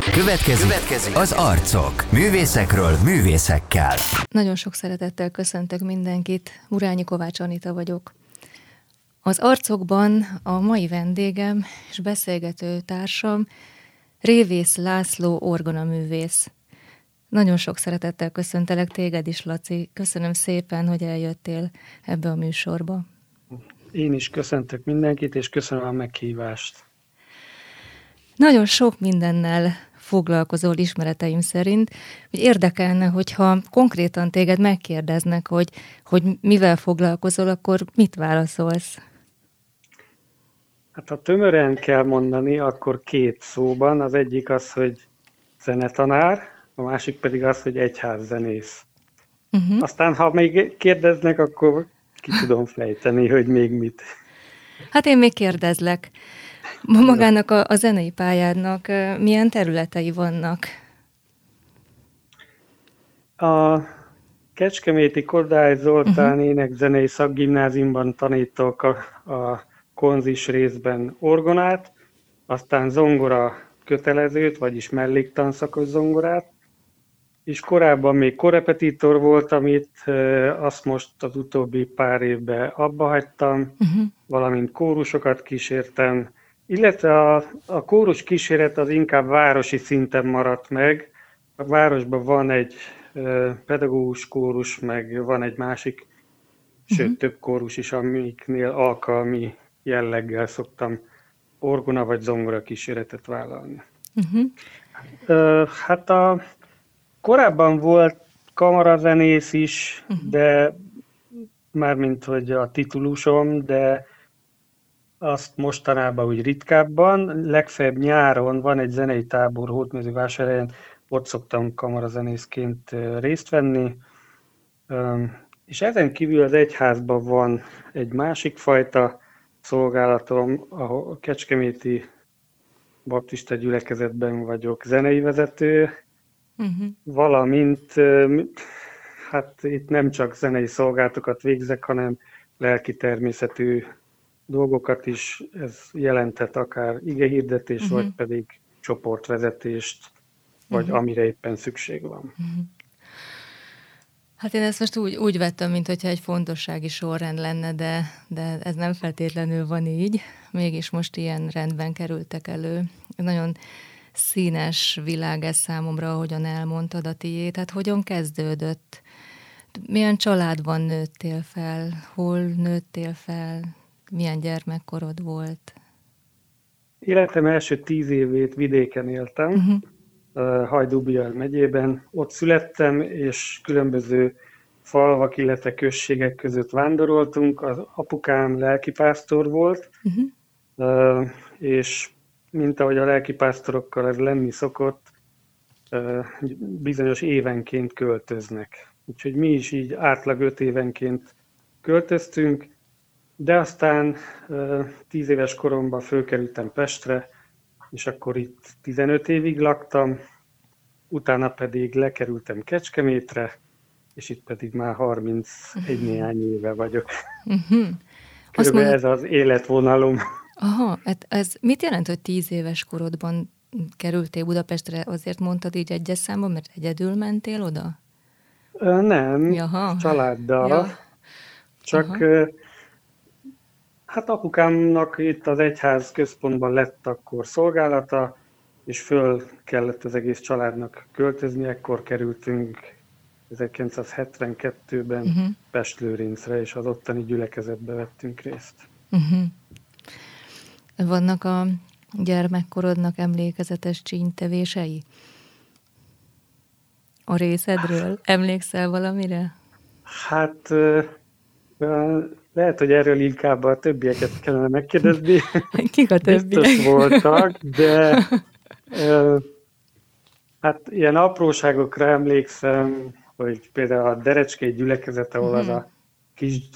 Következik, Következik az arcok. Művészekről művészekkel. Nagyon sok szeretettel köszöntök mindenkit. Urányi Kovács Anita vagyok. Az arcokban a mai vendégem és beszélgető társam Révész László orgonaművész. Nagyon sok szeretettel köszöntelek téged is, Laci. Köszönöm szépen, hogy eljöttél ebbe a műsorba. Én is köszöntök mindenkit, és köszönöm a meghívást. Nagyon sok mindennel foglalkozol ismereteim szerint, hogy érdekelne, hogyha konkrétan téged megkérdeznek, hogy, hogy mivel foglalkozol, akkor mit válaszolsz? Hát ha tömören kell mondani, akkor két szóban. Az egyik az, hogy zenetanár, a másik pedig az, hogy egyházzenész. Uh-huh. Aztán, ha még kérdeznek, akkor ki tudom fejteni, hogy még mit. Hát én még kérdezlek. Magának a, a zenei pályádnak milyen területei vannak? A Kecskeméti Kodály Zoltán uh-huh. énekzenei szakgimnáziumban tanítok a, a konzis részben orgonát, aztán zongora kötelezőt, vagyis melléktanszakos zongorát, és korábban még korepetitor voltam itt, azt most az utóbbi pár évben abba hagytam, uh-huh. valamint kórusokat kísértem, illetve a, a kórus kíséret az inkább városi szinten maradt meg. A városban van egy pedagógus kórus, meg van egy másik, uh-huh. sőt több kórus is, amiknél alkalmi jelleggel szoktam orgona vagy zongora kíséretet vállalni. Uh-huh. Hát a, korábban volt kamarazenész is, uh-huh. de mármint hogy a titulusom, de azt mostanában úgy ritkábban, legfeljebb nyáron van egy zenei tábor Hódmezővásárhelyen, ott szoktam kamarazenészként részt venni, és ezen kívül az egyházban van egy másik fajta szolgálatom, a Kecskeméti Baptista gyülekezetben vagyok zenei vezető, uh-huh. valamint hát itt nem csak zenei szolgálatokat végzek, hanem lelki természetű dolgokat is, ez jelentett akár igehirdetés, uh-huh. vagy pedig csoportvezetést, vagy uh-huh. amire éppen szükség van. Uh-huh. Hát én ezt most úgy, úgy vettem, mint hogyha egy fontossági sorrend lenne, de, de ez nem feltétlenül van így. Mégis most ilyen rendben kerültek elő. Nagyon színes világ ez számomra, ahogyan elmondtad a tiét. Hát hogyan kezdődött? Milyen családban nőttél fel? Hol nőttél fel? Milyen gyermekkorod volt? Életem első tíz évét vidéken éltem. Uh-huh Hajdúbijal megyében. Ott születtem, és különböző falvak, illetve községek között vándoroltunk. Az apukám lelkipásztor volt, uh-huh. és mint ahogy a lelkipásztorokkal ez lenni szokott, bizonyos évenként költöznek. Úgyhogy mi is így átlag öt évenként költöztünk, de aztán tíz éves koromban fölkerültem Pestre, és akkor itt 15 évig laktam, utána pedig lekerültem Kecskemétre, és itt pedig már 31 uh-huh. Mhm. néhány éve vagyok. Uh-huh. Körülbelül mondod... ez az életvonalom. Aha, hát ez mit jelent, hogy 10 éves korodban kerültél Budapestre? Azért mondtad így egyes számban, mert egyedül mentél oda? Nem, Jaha. családdal. Ja. Csak Aha. Hát apukámnak itt az egyház központban lett akkor szolgálata, és föl kellett az egész családnak költözni, ekkor kerültünk 1972-ben uh-huh. Mhm. Pestlőrincre, és az ottani gyülekezetbe vettünk részt. Uh-huh. Vannak a gyermekkorodnak emlékezetes csínytevései? A részedről? Emlékszel valamire? Hát lehet, hogy erről inkább a többieket kellene megkérdezni. Kik a többiek? Biztos voltak, de hát ilyen apróságokra emlékszem, hogy például a Derecskei gyülekezet, ahol az mhm. a kis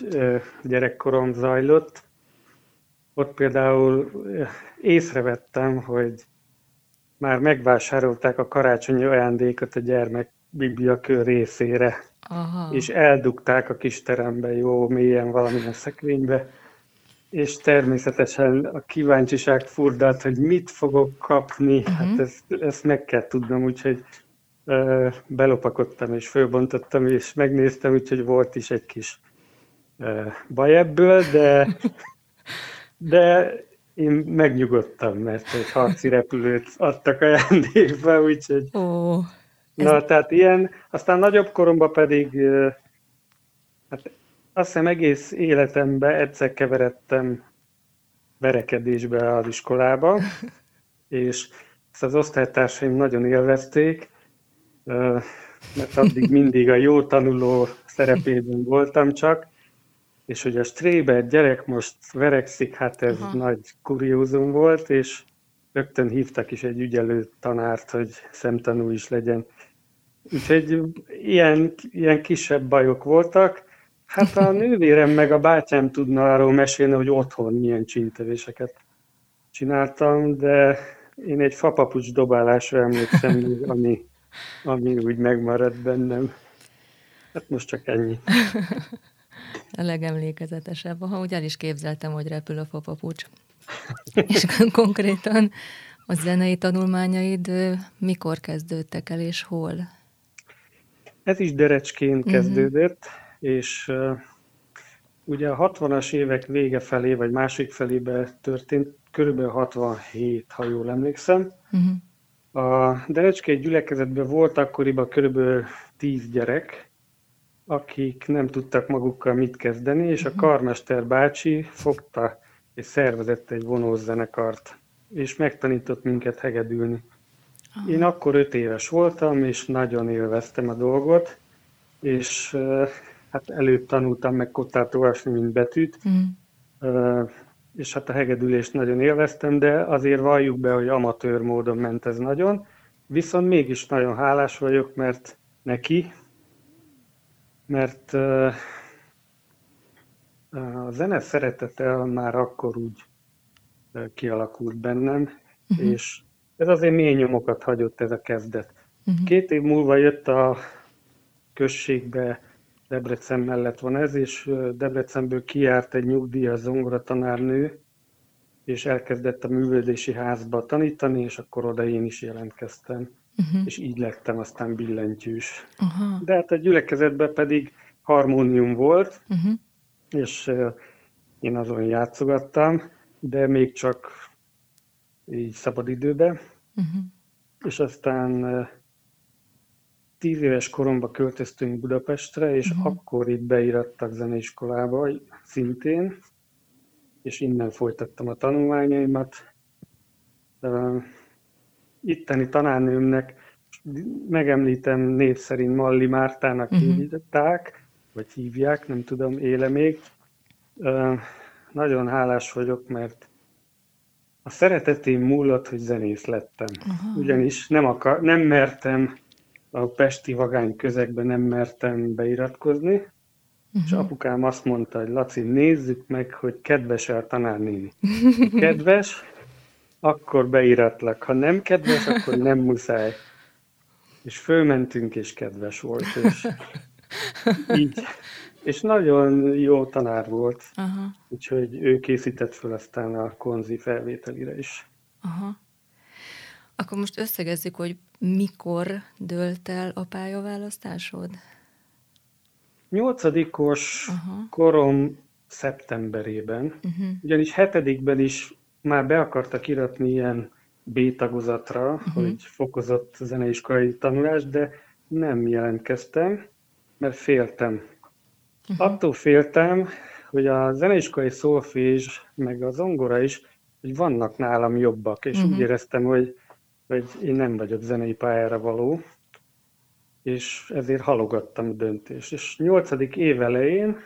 gyerekkorom zajlott, ott például észrevettem, hogy már megvásárolták a karácsonyi ajándékot a gyermek bibliakör részére. Aha. és eldugták a kis terembe jó mélyen valamilyen szekrénybe, és természetesen a kíváncsiság furdalt, hogy mit fogok kapni, uh-huh. hát ezt, ezt meg kell tudnom, úgyhogy uh, belopakodtam és fölbontottam, és megnéztem, úgyhogy volt is egy kis uh, baj ebből, de, de én megnyugodtam, mert egy harci repülőt adtak ajándékba, úgyhogy... Oh. Na, tehát ilyen, aztán nagyobb koromban pedig, hát azt hiszem egész életemben egyszer keveredtem verekedésbe az iskolába, és ezt az osztálytársaim nagyon élvezték, mert addig mindig a jó tanuló szerepében voltam csak, és hogy a stréber gyerek most verekszik, hát ez Aha. nagy kuriózum volt, és rögtön hívtak is egy ügyelő tanárt, hogy szemtanú is legyen. Úgyhogy ilyen, ilyen kisebb bajok voltak. Hát a nővérem meg a bátyám tudna arról mesélni, hogy otthon milyen csintevéseket csináltam, de én egy fapapucs dobálásra emlékszem, ami, ami úgy megmaradt bennem. Hát most csak ennyi. A legemlékezetesebb. Ha úgy el is képzeltem, hogy repül a fapapucs. És konkrétan a zenei tanulmányaid mikor kezdődtek el, és hol? Ez is derecsként uh-huh. kezdődött, és uh, ugye a 60-as évek vége felé, vagy másik felébe történt, körülbelül 67, ha jól emlékszem. Uh-huh. A Derecskei gyülekezetben volt akkoriban körülbelül 10 gyerek, akik nem tudtak magukkal mit kezdeni, és a mhm. karmester bácsi fogta és szervezett egy vonózenekart, és megtanított minket hegedülni. Én akkor öt éves voltam, és nagyon élveztem a dolgot, és hát előbb tanultam meg kottát olvasni, mint betűt, mm. és hát a hegedülést nagyon élveztem, de azért valljuk be, hogy amatőr módon ment ez nagyon, viszont mégis nagyon hálás vagyok, mert neki, mert a zene szeretete már akkor úgy kialakult bennem, uh-huh. és ez azért mély nyomokat hagyott ez a kezdet. Uh-huh. Két év múlva jött a községbe, Debrecen mellett van ez, és Debrecenből kiárt egy nyugdíjas zongoratanárnő, és elkezdett a művődési házba tanítani, és akkor oda én is jelentkeztem, uh-huh. és így lettem aztán billentyűs. Uh-huh. De hát a gyülekezetben pedig harmónium volt, uh-huh. és én azon játszogattam, de még csak így szabadidőbe. Uh-huh. És aztán tíz éves koromban költöztünk Budapestre, és uh-huh. akkor itt beirattak zeneiskolába szintén, és innen folytattam a tanulmányaimat. Uh, itteni tanárnőmnek megemlítem név szerint Malli Mártának uh-huh. hívták, vagy hívják, nem tudom, éle még. Uh, nagyon hálás vagyok, mert a szeretetém múlott, hogy zenész lettem. Aha. Ugyanis nem, akar, nem mertem a pesti vagány közegben nem mertem beiratkozni, uh-huh. és apukám azt mondta, hogy Laci, nézzük meg, hogy kedves a tanárnéni. Kedves, akkor beiratlak. Ha nem kedves, akkor nem muszáj. És fölmentünk, és kedves volt, és így és nagyon jó tanár volt, Aha. úgyhogy ő készített fel aztán a konzi felvételire is. Aha. Akkor most összegezzük, hogy mikor dölt el a pályaválasztásod? Nyolcadikos Aha. korom szeptemberében, uh-huh. ugyanis hetedikben is már be akartak iratni ilyen B tagozatra, uh-huh. hogy fokozott zeneiskolai tanulás, de nem jelentkeztem, mert féltem. Attól féltem, hogy a zeneiskolai szólfés, meg a zongora is, hogy vannak nálam jobbak, és uh-huh. úgy éreztem, hogy, hogy én nem vagyok zenei pályára való, és ezért halogattam a döntést. És nyolcadik év elején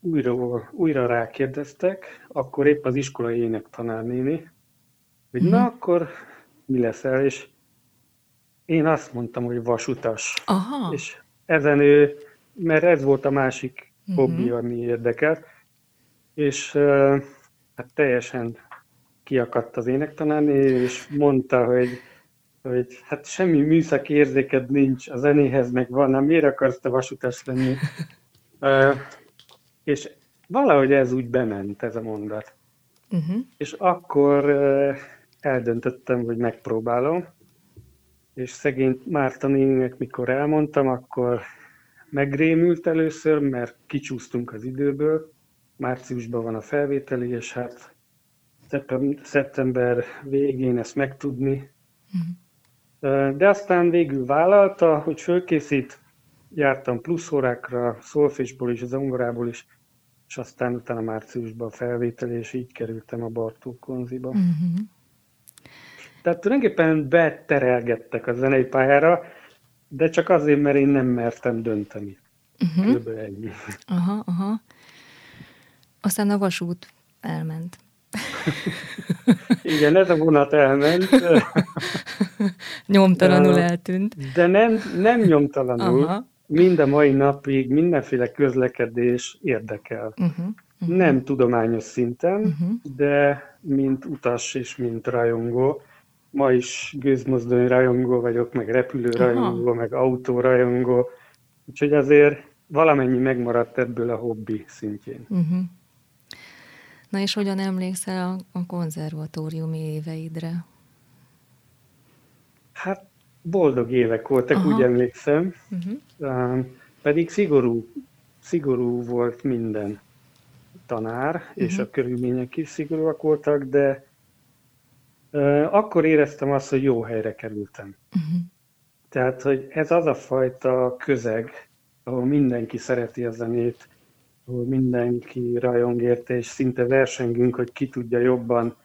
újra, újra rákérdeztek, akkor épp az iskolai énektanárnéni, hogy uh-huh. na akkor mi leszel, és én azt mondtam, hogy vasutas. Aha. És ezen ő mert ez volt a másik uh-huh. hobbi, ami érdekelt, és hát teljesen kiakadt az énektanárné, és mondta, hogy, hogy hát semmi műszaki érzéked nincs, a zenéhez meg van, nem miért akarsz te vasutas lenni? uh, és valahogy ez úgy bement, ez a mondat. Uh-huh. És akkor eldöntöttem, hogy megpróbálom, és szegény Márta néninek, mikor elmondtam, akkor megrémült először, mert kicsúsztunk az időből, márciusban van a felvételi, és hát szeptember végén ezt megtudni. Uh-huh. De aztán végül vállalta, hogy fölkészít, jártam plusz órákra, szolfésból is, zongorából is, és aztán utána márciusban a felvételi, és így kerültem a Bartók konziba. Uh-huh. Tehát tulajdonképpen beterelgettek a zenei pályára, de csak azért, mert én nem mertem dönteni. Uh-huh. Ennyi. Aha, aha. Aztán a vasút elment. Igen, ez a vonat elment. nyomtalanul eltűnt. De nem, nem nyomtalanul. Aha. Mind a mai napig mindenféle közlekedés érdekel. Uh-huh, uh-huh. Nem tudományos szinten, uh-huh. de mint utas és mint rajongó ma is gőzmozdony rajongó vagyok, meg repülő rajongó, Aha. meg autó rajongó, úgyhogy azért valamennyi megmaradt ebből a hobbi szintjén. Uh-huh. Na és hogyan emlékszel a, a konzervatóriumi éveidre? Hát boldog évek voltak, Aha. úgy emlékszem. Uh-huh. Um, pedig szigorú, szigorú volt minden tanár, uh-huh. és a körülmények is szigorúak voltak, de akkor éreztem azt, hogy jó helyre kerültem. Uh-huh. Tehát, hogy ez az a fajta közeg, ahol mindenki szereti a zenét, ahol mindenki rajong érte, és szinte versengünk, hogy ki tudja jobban.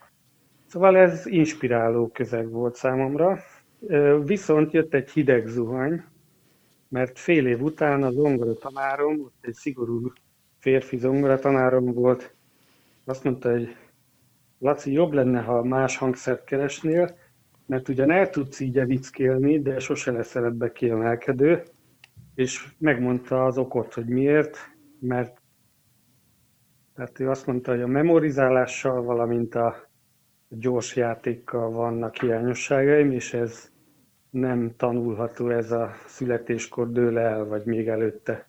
Szóval ez inspiráló közeg volt számomra. Viszont jött egy hideg zuhany, mert fél év után a zongora tanárom, ott egy szigorú férfi zongora tanárom volt, azt mondta, hogy Laci, jobb lenne, ha más hangszert keresnél, mert ugyan el tudsz így evickélni, de sose leszel ebbe kiemelkedő, és megmondta az okot, hogy miért, mert tehát ő azt mondta, hogy a memorizálással, valamint a gyors játékkal vannak hiányosságaim, és ez nem tanulható, ez a születéskor dől el, vagy még előtte.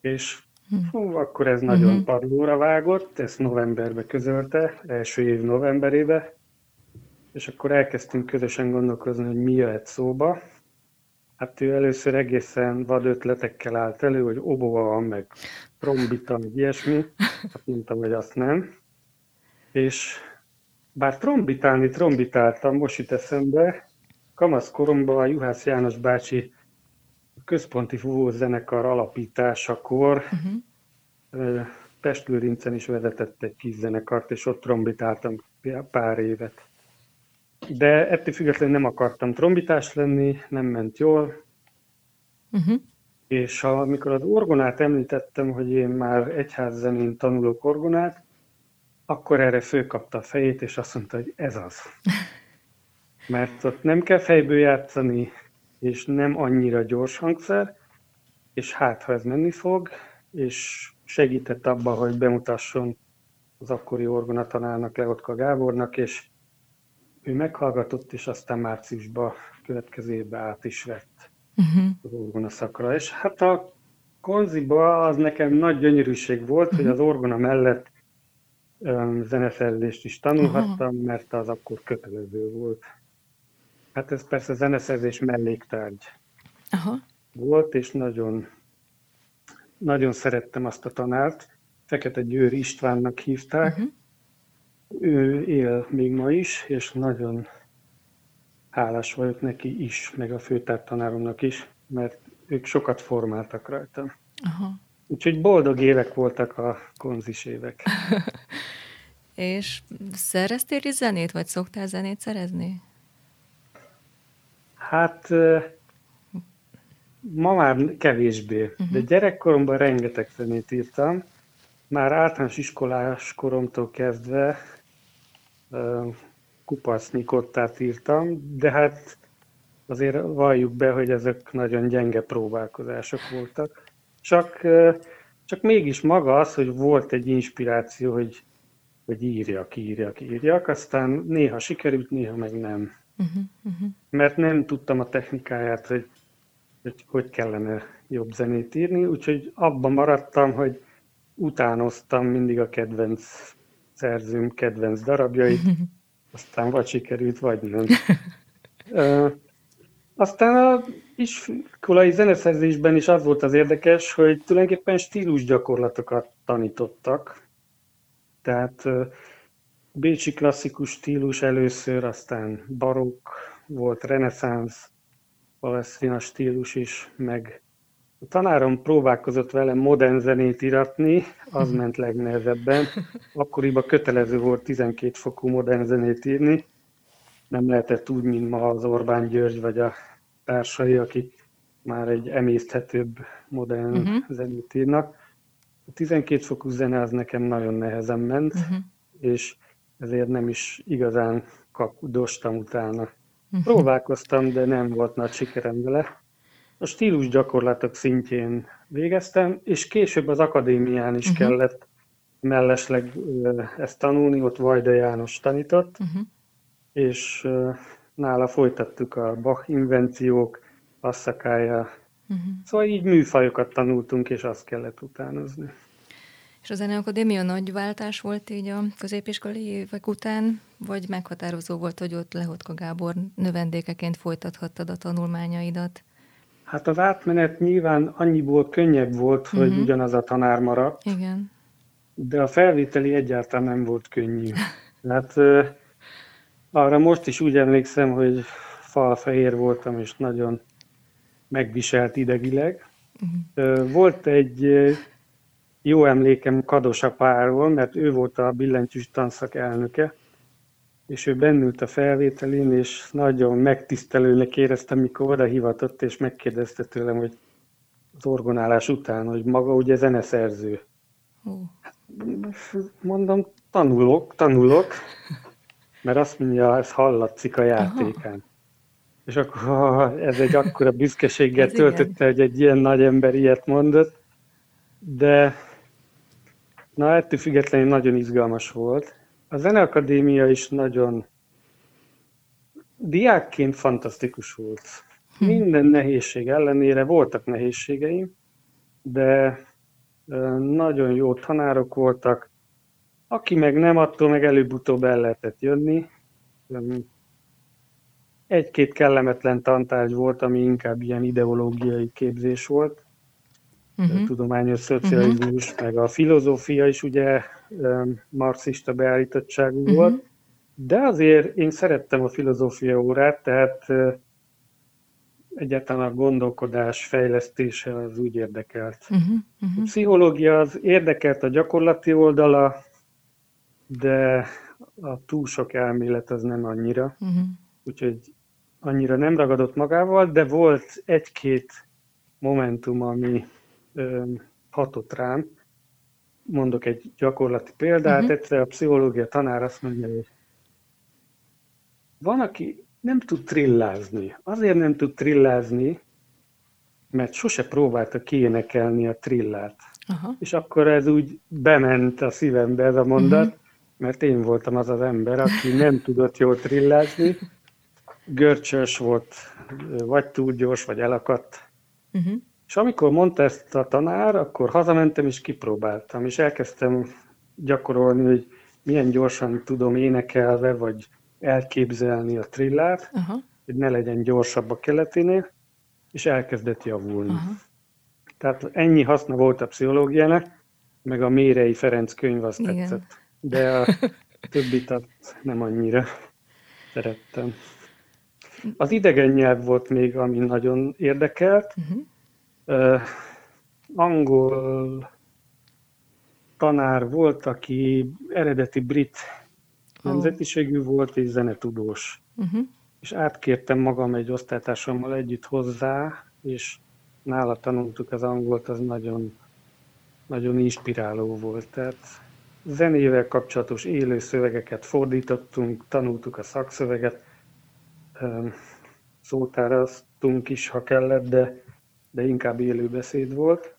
És Hú, akkor ez nagyon uh-huh. padlóra vágott, ezt novemberbe közölte, első év novemberébe, és akkor elkezdtünk közösen gondolkozni, hogy mi jöhet szóba. Hát ő először egészen vad ötletekkel állt elő, hogy oboa van, meg trombita, meg ilyesmi. Hát mondtam, hogy azt nem. És bár trombitálni trombitáltam, most jut eszembe, kamaszkoromban a Juhász János bácsi központi zenekar alapításakor uh-huh. Pestlőrincen is vezetett egy kis zenekart, és ott trombitáltam pár évet. De ettől függetlenül nem akartam trombitás lenni, nem ment jól. Uh-huh. És amikor az orgonát említettem, hogy én már egyházzenén tanulok orgonát, akkor erre fölkapta a fejét, és azt mondta, hogy ez az. Mert ott nem kell fejből játszani, és nem annyira gyors hangszer, és hát, ha ez menni fog, és segített abban, hogy bemutasson az akkori orgonatanárnak, Leotka Gábornak, és ő meghallgatott, és aztán márciusban következő évben át is vett uh-huh. az orgona szakra. És hát a konziba az nekem nagy gyönyörűség volt, uh-huh. hogy mhm. az orgona mellett um, zeneszerzést is tanulhattam, uh-huh. mert az akkor kötelező volt. Hát ez persze zeneszerzés melléktárgy Aha. volt, és nagyon, nagyon szerettem azt a tanárt. Fekete Győr Istvánnak hívták. Uh-huh. Ő él még ma is, és nagyon hálás vagyok neki is, meg a főtártanáromnak is, mert ők sokat formáltak rajta. Aha. Úgyhogy boldog évek voltak a konzis évek. és szereztél is zenét, vagy szoktál zenét szerezni? Hát ma már kevésbé, uh-huh. de mhm. gyerekkoromban rengeteg zenét írtam. Már általános iskolás koromtól kezdve uh, kupacnyi kottát írtam, de hát azért valljuk be, hogy ezek nagyon gyenge próbálkozások voltak. Csak, csak mégis maga az, hogy volt egy inspiráció, hogy, hogy írjak, írjak, írjak, aztán néha sikerült, néha meg nem. Uh-huh, uh-huh. Mert nem tudtam a technikáját, hogy, hogy hogy kellene jobb zenét írni, úgyhogy abban maradtam, hogy utánoztam mindig a kedvenc szerzőm kedvenc darabjait, aztán vagy sikerült, vagy nem. Aztán a iskolai zeneszerzésben is az volt az érdekes, hogy tulajdonképpen stílusgyakorlatokat tanítottak. Tehát bécsi klasszikus stílus először, aztán barokk, volt reneszánsz, palesztina stílus is, meg a tanárom próbálkozott velem modern zenét iratni, az ment legnehezebben. Akkoriban kötelező volt 12 fokú modern zenét írni. Nem lehetett úgy, mint ma az Orbán György vagy a társai, akik már egy emészthetőbb modern uh-huh. zenét írnak. A 12 fokú zene az nekem nagyon nehezen ment, uh-huh. és ezért nem is igazán kakudostam utána. Uh-huh. Próbálkoztam, de nem volt nagy sikerem vele. A stílus gyakorlatok szintjén végeztem, és később az akadémián is uh-huh. kellett mellesleg ezt tanulni, ott Vajda János tanított, uh-huh. és nála folytattuk a Bach invenciók, passzakája. Uh-huh. Szóval így műfajokat tanultunk, és azt kellett utánozni. És a Zeneakadémia nagy váltás volt így a középiskolai évek után, vagy meghatározó volt, hogy ott Lehotka Gábor növendékeként folytathattad a tanulmányaidat? Hát az átmenet nyilván annyiból könnyebb volt, hogy uh-huh. ugyanaz a tanár maradt. Igen. De a felvételi egyáltalán nem volt könnyű. Hát uh, arra most is úgy emlékszem, hogy falfehér voltam, és nagyon megviselt idegileg. Uh-huh. Volt egy jó emlékem Kados apáról, mert ő volt a billentyűs tanszak elnöke, és ő bennült a felvételén, és nagyon megtisztelőnek éreztem, mikor oda hivatott, és megkérdezte tőlem, hogy az orgonálás után, hogy maga ugye zeneszerző. Mondom, tanulok, tanulok, mert azt mondja, ez hallatszik a játékán. Aha. És akkor ez egy akkora büszkeséggel töltötte, hogy egy ilyen nagy ember ilyet mondott, de na ettől függetlenül nagyon izgalmas volt. A Zeneakadémia is nagyon diákként fantasztikus volt. Hm. Minden nehézség ellenére voltak nehézségeim, de nagyon jó tanárok voltak. Aki meg nem, attól meg előbb-utóbb el lehetett jönni. Egy-két kellemetlen tantárgy volt, ami inkább ilyen ideológiai képzés volt. Uh-huh. Tudományos szocializmus, uh-huh. meg a filozófia is ugye marxista beállítottságú uh-huh. volt. De azért én szerettem a filozófia órát, tehát egyáltalán a gondolkodás fejlesztése az úgy érdekelt. Uh-huh. Uh-huh. A pszichológia az érdekelt a gyakorlati oldala, de a túl sok elmélet az nem annyira. Uh-huh. Úgyhogy annyira nem ragadott magával, de volt egy-két momentum, ami hatott rám. Mondok egy gyakorlati példát. Uh-huh. Egyszer a pszichológia tanár azt mondja, hogy van, aki nem tud trillázni. Azért nem tud trillázni, mert sose próbálta kiénekelni a trillát. Aha. És akkor ez úgy bement a szívembe ez a mondat, uh-huh. mert én voltam az az ember, aki nem tudott jól trillázni, görcsös volt, vagy túl gyors, vagy elakadt. Uh-huh. És amikor mondta ezt a tanár, akkor hazamentem és kipróbáltam, és elkezdtem gyakorolni, hogy milyen gyorsan tudom énekelve, vagy elképzelni a trillát, uh-huh. hogy ne legyen gyorsabb a keletinél, és elkezdett javulni. Uh-huh. Tehát ennyi haszna volt a pszichológiának, meg a Mérei Ferenc könyv azt Igen. tetszett. De a többit nem annyira szerettem. Az idegen nyelv volt még, ami nagyon érdekelt. Uh-huh. Uh, angol tanár volt, aki eredeti brit oh. nemzetiségű volt, és zenetudós. Uh-huh. És átkértem magam egy osztálytársammal együtt hozzá, és nála tanultuk az angolt, az nagyon, nagyon inspiráló volt. Tehát zenével kapcsolatos élő szövegeket fordítottunk, tanultuk a szakszöveget, szótáraztunk is, ha kellett, de, de inkább élő beszéd volt.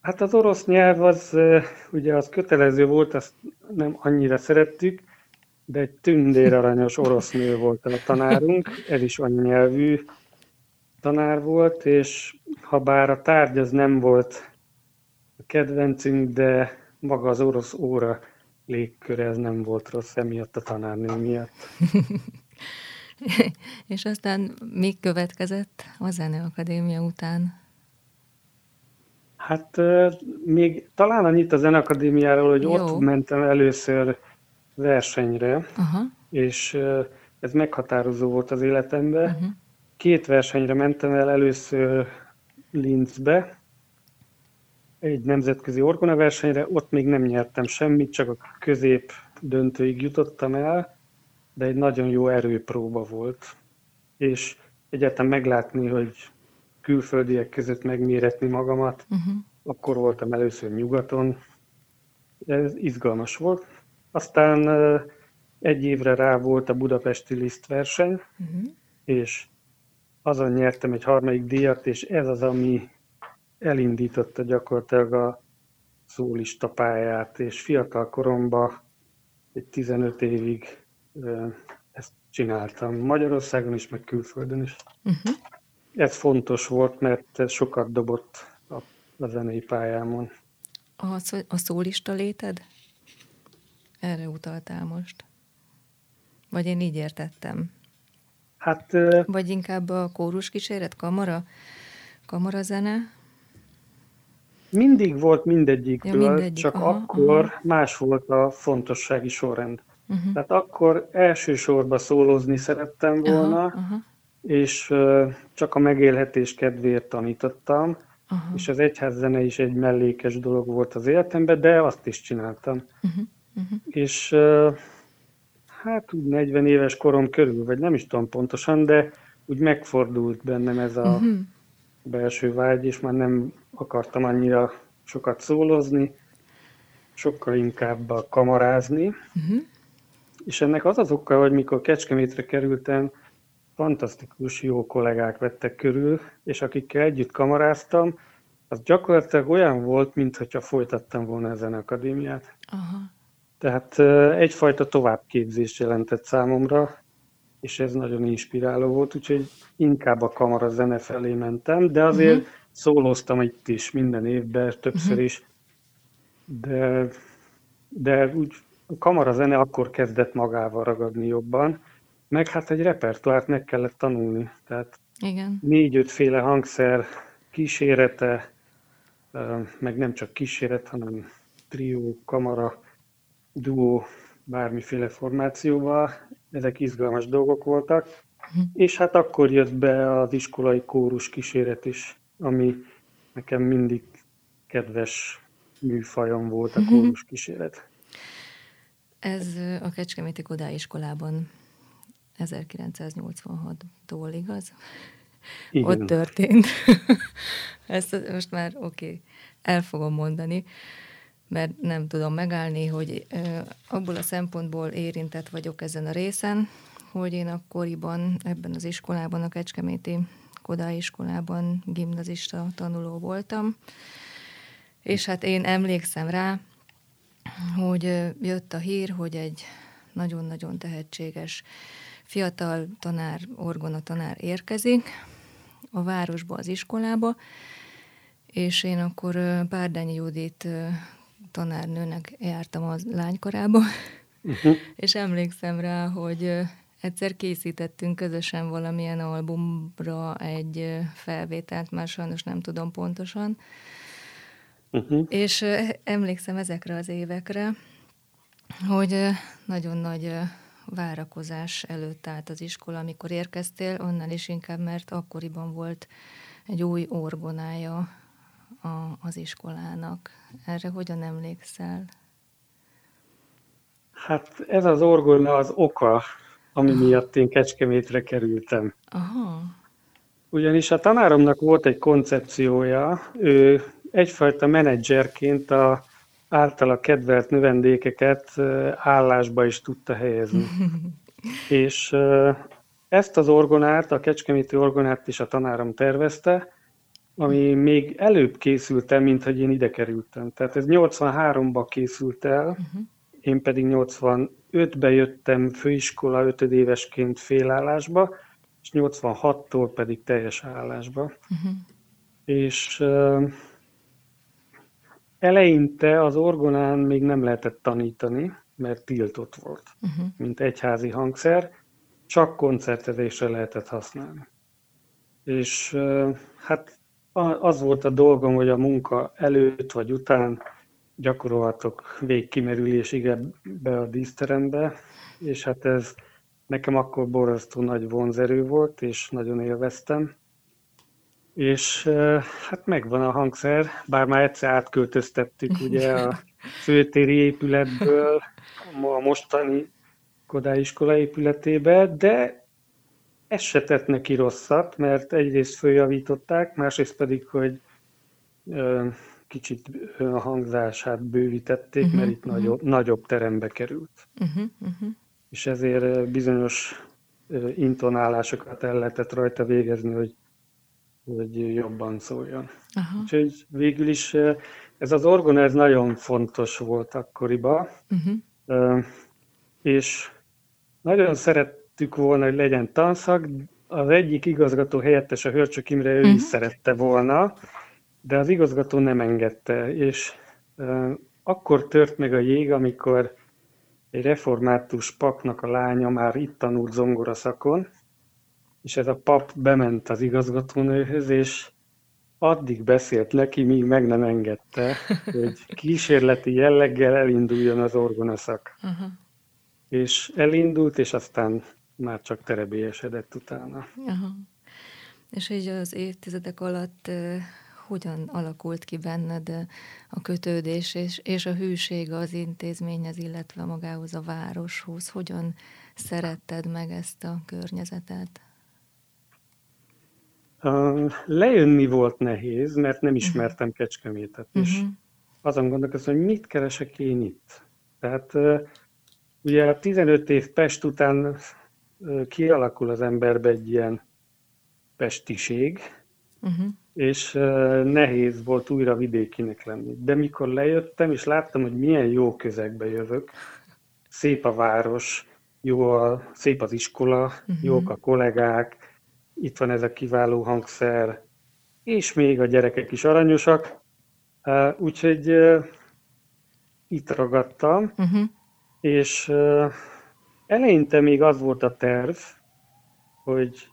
Hát az orosz nyelv az, ugye az kötelező volt, azt nem annyira szerettük, de egy tündér aranyos orosz nő volt a tanárunk, ez is anyanyelvű tanár volt, és ha bár a tárgy az nem volt a kedvencünk, de maga az orosz óra légköre ez nem volt rossz emiatt a tanárnő miatt. És aztán mi következett a Zeneakadémia után? Hát még talán annyit a Zeneakadémiáról, hogy Jó. ott mentem először versenyre, Aha. és ez meghatározó volt az életemben. Uh-huh. Két versenyre mentem el, először Linzbe, egy nemzetközi orgona versenyre, ott még nem nyertem semmit, csak a közép döntőig jutottam el, de egy nagyon jó erőpróba volt. És egyetem meglátni, hogy külföldiek között megméretni magamat, uh-huh. akkor voltam először nyugaton, ez izgalmas volt. Aztán egy évre rá volt a budapesti liszt verseny, uh-huh. és azon nyertem egy harmadik díjat, és ez az, ami elindította gyakorlatilag a szólista pályát, és fiatal koromban egy 15 évig ezt csináltam. Magyarországon is, meg külföldön is. Uh-huh. Ez fontos volt, mert ez sokat dobott a, a zenei pályámon. A, a szólista léted? Erre utaltál most. Vagy én így értettem? Hát... Vagy inkább a kórus kíséret, kamara, zene? Mindig volt mindegyikből, ja, mindegyik. csak aha, akkor aha. más volt a fontossági sorrend. Uh-huh. Tehát akkor elsősorban szólózni szerettem volna, aha. és uh, csak a megélhetés kedvéért tanítottam, aha. és az egyházzene is egy mellékes dolog volt az életemben, de azt is csináltam. Uh-huh. Uh-huh. És uh, hát úgy 40 éves korom körül, vagy nem is tudom pontosan, de úgy megfordult bennem ez a uh-huh. belső vágy, és már nem akartam annyira sokat szólozni, sokkal inkább kamarázni. Uh-huh. És ennek az az oka, hogy mikor Kecskemétre kerültem, fantasztikus jó kollégák vettek körül, és akikkel együtt kamaráztam, az gyakorlatilag olyan volt, mintha folytattam volna ezen akadémiát. Aha. Tehát egyfajta továbbképzés jelentett számomra, és ez nagyon inspiráló volt, úgyhogy inkább a kamara zene felé mentem, de azért uh-huh. szólóztam itt is minden évben, többször uh-huh. is, de, de úgy a kamara zene akkor kezdett magával ragadni jobban, meg hát egy repertoárt meg kellett tanulni, tehát Igen. négy-öt féle hangszer kísérete, meg nem csak kíséret, hanem trió, kamara, duó bármiféle formációval, ezek izgalmas dolgok voltak, uh-huh. és hát akkor jött be az iskolai kórus kíséret is, ami nekem mindig kedves műfajom volt a mhm. kórus kíséret. Ez a Kecskeméti Kodály iskolában 1986-tól, igaz? Igen. Ott történt. Ezt most már oké, okay, el fogom mondani mert nem tudom megállni, hogy abból a szempontból érintett vagyok ezen a részen, hogy én akkoriban ebben az iskolában, a Kecskeméti Kodály iskolában gimnazista tanuló voltam, és hát én emlékszem rá, hogy jött a hír, hogy egy nagyon-nagyon tehetséges fiatal tanár, orgona tanár érkezik a városba, az iskolába, és én akkor Bárdányi Judit tanárnőnek jártam a lánykorába, uh-huh. és emlékszem rá, hogy egyszer készítettünk közösen valamilyen albumra egy felvételt, már sajnos nem tudom pontosan, uh-huh. és emlékszem ezekre az évekre, hogy nagyon nagy várakozás előtt állt az iskola, amikor érkeztél, onnan is inkább, mert akkoriban volt egy új orgonája a, az iskolának. Erre hogyan emlékszel? Hát ez az orgona az oka, ami miatt én Kecskemétre kerültem. Aha. Ugyanis a tanáromnak volt egy koncepciója, ő egyfajta menedzserként a általa kedvelt növendékeket állásba is tudta helyezni. És ezt az orgonát, a kecskeméti orgonát is a tanárom tervezte, ami még előbb készült el, mint hogy én ide kerültem. Tehát ez 83-ban készült el, uh-huh. én pedig 85-ben jöttem főiskola 5 évesként félállásba, és 86-tól pedig teljes állásba. Uh-huh. És eleinte az orgonán még nem lehetett tanítani, mert tiltott volt, uh-huh. mint egyházi hangszer, csak koncertezésre lehetett használni. És hát az volt a dolgom, hogy a munka előtt vagy után gyakorolhatok végkimerülésig ebbe a díszterembe, és hát ez nekem akkor borzasztó nagy vonzerő volt, és nagyon élveztem. És hát megvan a hangszer, bár már egyszer átköltöztettük ugye a főtéri épületből a mostani Kodály iskola épületébe, de ez se tett neki rosszat, mert egyrészt följavították, másrészt pedig, hogy kicsit a hangzását bővítették, uh-huh, mert itt uh-huh. nagyobb, nagyobb terembe került. Uh-huh, uh-huh. És ezért bizonyos intonálásokat el lehetett rajta végezni, hogy, hogy jobban szóljon. Uh-huh. Úgyhogy végül is ez az orgona ez nagyon fontos volt akkoriban, uh-huh. és nagyon szerettük volna, hogy legyen tanszak. Az egyik igazgató helyettes, a Hörcsök Imre, ő uh-huh. is szerette volna, de az igazgató nem engedte, és uh, akkor tört meg a jég, amikor egy református papnak a lánya már itt tanult zongora szakon, és ez a pap bement az igazgatónőhöz, és addig beszélt neki, míg meg nem engedte, hogy kísérleti jelleggel elinduljon az orgonaszak. Uh-huh. És elindult, és aztán már csak terebélyesedett utána. Uh-huh. És így az évtizedek alatt hogyan alakult ki benned a kötődés és, és a hűség az intézményhez, illetve magához a városhoz? Hogyan szeretted meg ezt a környezetet? Lejönni volt nehéz, mert nem ismertem uh-huh. Kecskemétet, és uh-huh. azon gondolkozom, hogy mit keresek én itt. Tehát ugye a 15 év Pest után kialakul az emberbe egy ilyen pestiség, uh-huh és nehéz volt újra vidékinek lenni. De mikor lejöttem, és láttam, hogy milyen jó közegbe jövök, szép a város, jó a, szép az iskola, uh-huh. jók a kollégák, itt van ez a kiváló hangszer, és még a gyerekek is aranyosak, úgyhogy itt ragadtam, uh-huh. és eleinte még az volt a terv, hogy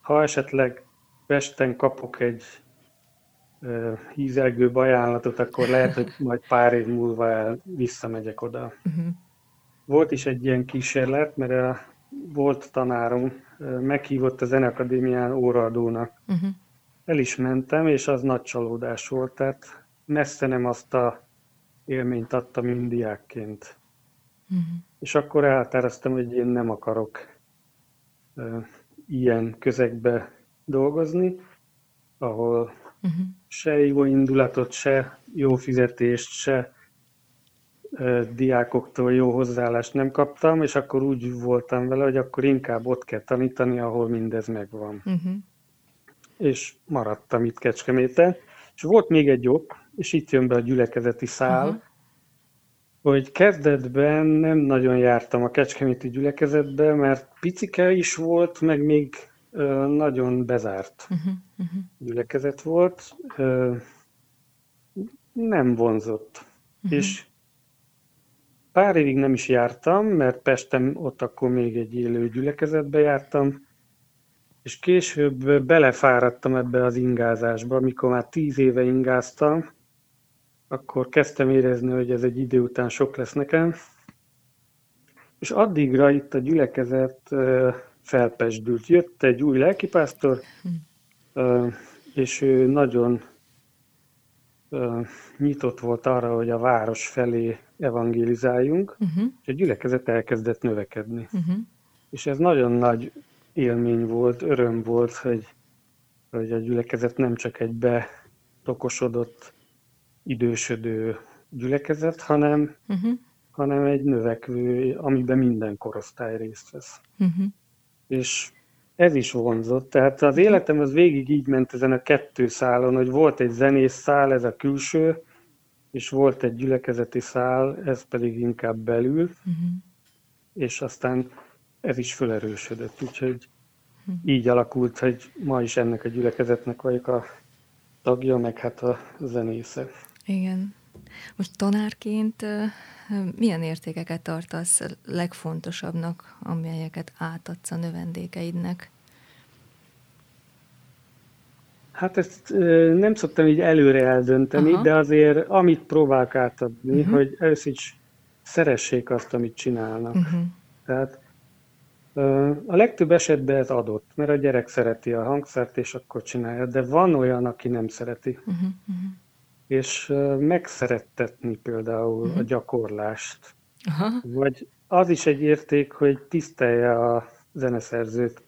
ha esetleg Pesten kapok egy hízelgő ajánlatot, akkor lehet, hogy majd pár év múlva el, visszamegyek oda. Uh-huh. Volt is egy ilyen kísérlet, mert a volt tanárom meghívott a Zeneakadémián óraadónak. Uh-huh. El is mentem, és az nagy csalódás volt, tehát messze nem azt a élményt adta, mint diákként. Uh-huh. És akkor eltereztem, hogy én nem akarok uh, ilyen közegbe dolgozni, ahol uh-huh. se jó indulatot, se jó fizetést, se diákoktól jó hozzáállást nem kaptam, és akkor úgy voltam vele, hogy akkor inkább ott kell tanítani, ahol mindez megvan. Uh-huh. És maradtam itt Kecskeméten. És volt még egy ok, és itt jön be a gyülekezeti szál, uh-huh. hogy kezdetben nem nagyon jártam a Kecskeméti gyülekezetbe, mert picike is volt, meg még nagyon bezárt uh-huh, uh-huh. gyülekezet volt, nem vonzott. Uh-huh. És pár évig nem is jártam, mert Pesten ott akkor még egy élő gyülekezetbe jártam, és később belefáradtam ebbe az ingázásba, amikor már tíz éve ingáztam, akkor kezdtem érezni, hogy ez egy idő után sok lesz nekem. És addigra itt a gyülekezet felpesdült. Jött egy új lelkipásztor, és ő nagyon nyitott volt arra, hogy a város felé evangélizáljunk, uh-huh. és a gyülekezet elkezdett növekedni. Uh-huh. És ez nagyon nagy élmény volt, öröm volt, hogy, hogy a gyülekezet nem csak egy betokosodott, idősödő gyülekezet, hanem, uh-huh. hanem egy növekvő, amiben minden korosztály részt vesz. Uh-huh és ez is vonzott. Tehát az életem az végig így ment ezen a kettő szálon, hogy volt egy zenész szál, ez a külső, és volt egy gyülekezeti szál, ez pedig inkább belül, uh-huh. és aztán ez is felerősödött. Úgyhogy uh-huh. így alakult, hogy ma is ennek a gyülekezetnek vagyok a tagja, meg hát a zenésze. Igen. Most tanárként milyen értékeket tartasz legfontosabbnak, amelyeket átadsz a növendékeidnek? Hát ezt nem szoktam így előre eldönteni, Aha. de azért amit próbálok átadni, uh-huh. hogy először is szeressék azt, amit csinálnak. Uh-huh. Tehát a legtöbb esetben ez adott, mert a gyerek szereti a hangszert, és akkor csinálja, de van olyan, aki nem szereti. Uh-huh. Uh-huh. És megszerettetni például uh-huh. a gyakorlást. Aha. Vagy az is egy érték, hogy tisztelje a zeneszerzőt.